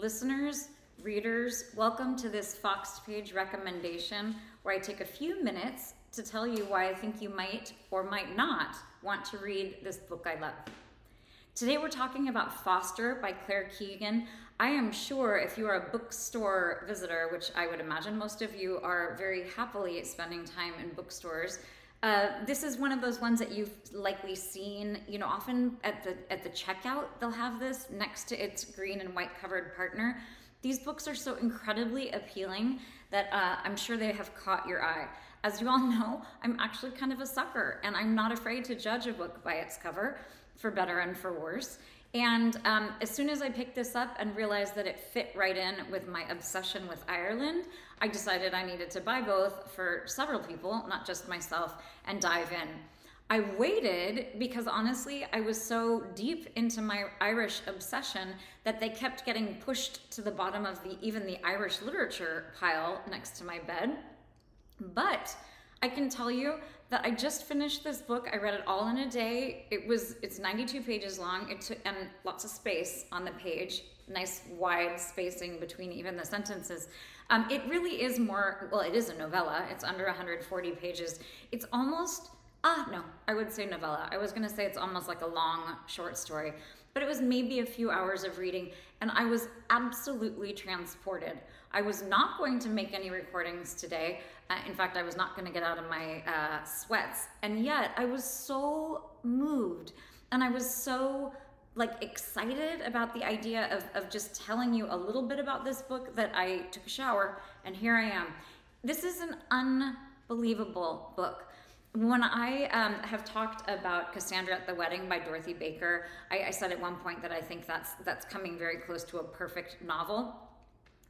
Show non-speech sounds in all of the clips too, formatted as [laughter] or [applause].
Listeners, readers, welcome to this Fox page recommendation where I take a few minutes to tell you why I think you might or might not want to read this book I love. Today we're talking about Foster by Claire Keegan. I am sure if you are a bookstore visitor, which I would imagine most of you are very happily spending time in bookstores, uh, this is one of those ones that you've likely seen. You know, often at the at the checkout they'll have this next to its green and white covered partner. These books are so incredibly appealing that uh, I'm sure they have caught your eye. As you all [laughs] know, I'm actually kind of a sucker, and I'm not afraid to judge a book by its cover, for better and for worse. And um, as soon as I picked this up and realized that it fit right in with my obsession with Ireland, I decided I needed to buy both for several people, not just myself, and dive in. I waited because honestly, I was so deep into my Irish obsession that they kept getting pushed to the bottom of the even the Irish literature pile next to my bed. But I can tell you that I just finished this book. I read it all in a day. It was it's 92 pages long. It took and lots of space on the page. Nice wide spacing between even the sentences. Um, it really is more. Well, it is a novella. It's under 140 pages. It's almost ah no. I would say novella. I was gonna say it's almost like a long short story, but it was maybe a few hours of reading, and I was absolutely transported. I was not going to make any recordings today. In fact, I was not going to get out of my uh, sweats. And yet, I was so moved and I was so like excited about the idea of, of just telling you a little bit about this book that I took a shower and here I am. This is an unbelievable book. When I um, have talked about Cassandra at the Wedding by Dorothy Baker, I, I said at one point that I think that's that's coming very close to a perfect novel.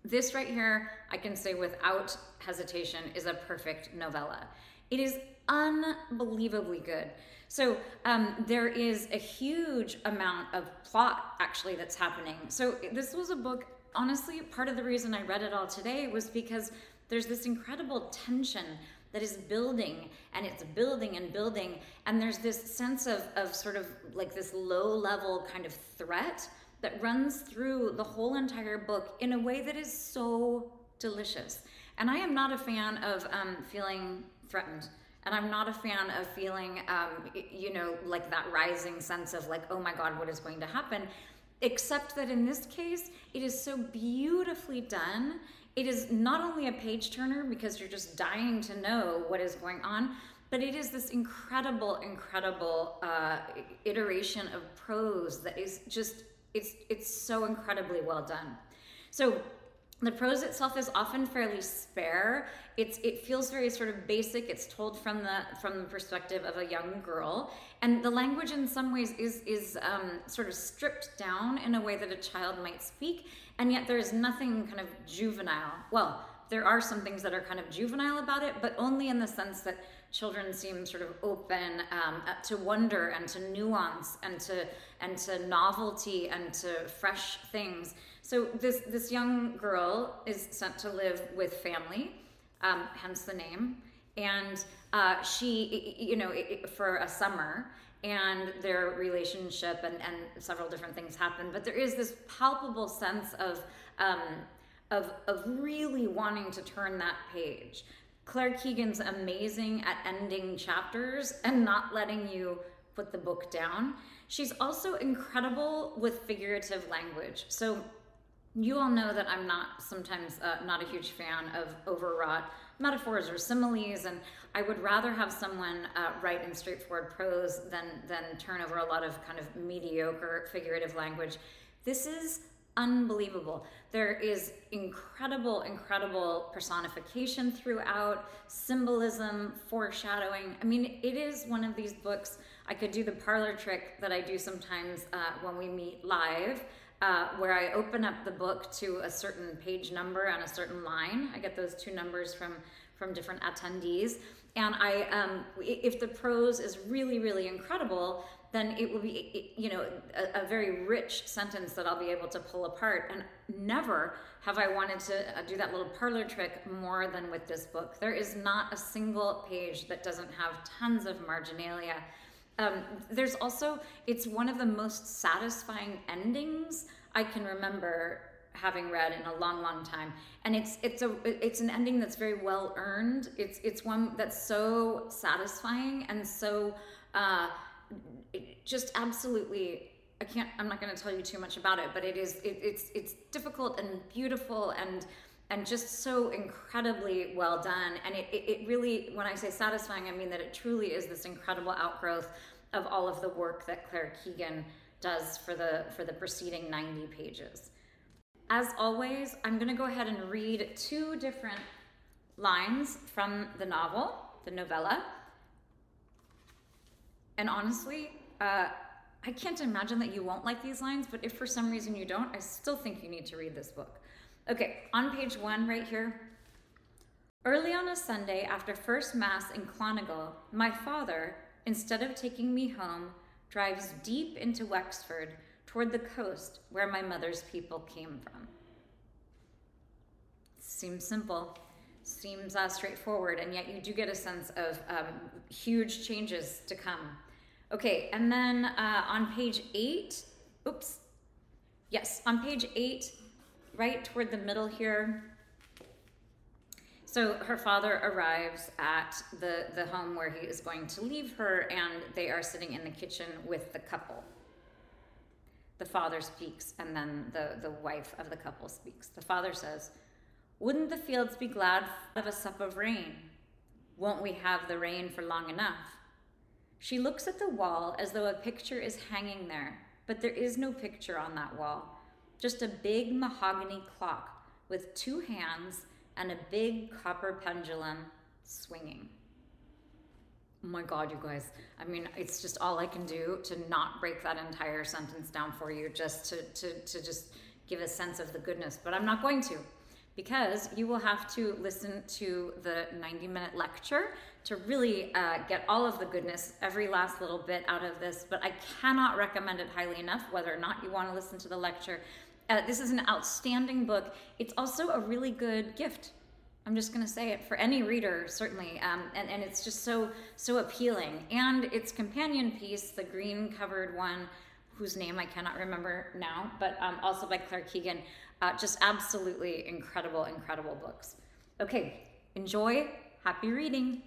This right here, I can say without hesitation, is a perfect novella. It is unbelievably good. So um, there is a huge amount of plot actually that's happening. So this was a book, honestly, part of the reason I read it all today was because there's this incredible tension that is building and it's building and building. And there's this sense of, of sort of like this low level kind of threat that runs through the whole entire book in a way that is so delicious. And I am not a fan of um, feeling threatened. And I'm not a fan of feeling, um, you know, like that rising sense of like, oh my God, what is going to happen? Except that in this case, it is so beautifully done. It is not only a page turner because you're just dying to know what is going on, but it is this incredible, incredible uh, iteration of prose that is just it's it's so incredibly well done. So the prose itself is often fairly spare. It's it feels very sort of basic. It's told from the from the perspective of a young girl, and the language in some ways is is um, sort of stripped down in a way that a child might speak, and yet there is nothing kind of juvenile. Well, there are some things that are kind of juvenile about it, but only in the sense that children seem sort of open um, to wonder and to nuance and to and to novelty and to fresh things. So this this young girl is sent to live with family, um, hence the name, and uh, she you know for a summer and their relationship and, and several different things happen but there is this palpable sense of um, of, of really wanting to turn that page Claire Keegan's amazing at ending chapters and not letting you put the book down. She's also incredible with figurative language. So, you all know that I'm not sometimes uh, not a huge fan of overwrought metaphors or similes, and I would rather have someone uh, write in straightforward prose than than turn over a lot of kind of mediocre figurative language. This is unbelievable. There is incredible, incredible personification throughout, symbolism, foreshadowing. I mean, it is one of these books. I could do the parlor trick that I do sometimes uh, when we meet live. Uh, where I open up the book to a certain page number and a certain line. I get those two numbers from from different attendees, and I, um, if the prose is really, really incredible, then it will be, you know, a, a, very rich sentence that I'll be able to pull apart. And never have I wanted to uh, do that little parlor trick more than with this book. There is not a single page that doesn't have tons of marginalia. Um, there's also, it's one of the most satisfying endings I can remember having read in a long, long time. And it's it's a it's an ending that's very well earned. It's it's one that's so satisfying and so uh, just absolutely. I can't. I'm not going to tell you too much about it, but it is. It, it's it's difficult and beautiful and and just so incredibly well done. And it, it, it really, when I say satisfying, I mean that it truly is this incredible outgrowth of all of the work that Claire Keegan does for the for the preceding 90 pages. As always, I'm going to go ahead and read two different lines from the novel, the novella. And honestly, uh, I can't imagine that you won't like these lines, but if for some reason you don't, I still think you need to read this book. Okay, on page one, right here. Early on a Sunday after First Mass in Clonegal, my father, instead of taking me home, drives deep into Wexford toward the coast where my mother's people came from. Seems simple, seems uh, straightforward, and yet you do get a sense of um, huge changes to come. Okay, and then uh, on page eight, oops, yes, on page eight, right toward the middle here, so her father arrives at the, the home where he is going to leave her, and they are sitting in the kitchen with the couple. The father speaks, and then the, the wife of the couple speaks. The father says, Wouldn't the fields be glad of a sup of rain? Won't we have the rain for long enough? She looks at the wall as though a picture is hanging there, but there is no picture on that wall. Just a big mahogany clock with two hands and a big copper pendulum swinging. My God, you guys. I mean, it's just all I can do to not break that entire sentence down for you, just to, to, to just give a sense of the goodness. But I'm not going to because you will have to listen to the 90 minute lecture to really uh, get all of the goodness, every last little bit out of this. But I cannot recommend it highly enough, whether or not you want to listen to the lecture. Uh, this is an outstanding book. It's also a really good gift. I'm just going to say it for any reader, certainly, um, and and it's just so so appealing. And its companion piece, the green covered one, whose name I cannot remember now, but um, also by Claire Keegan, uh, just absolutely incredible, incredible books. Okay, enjoy. Happy reading.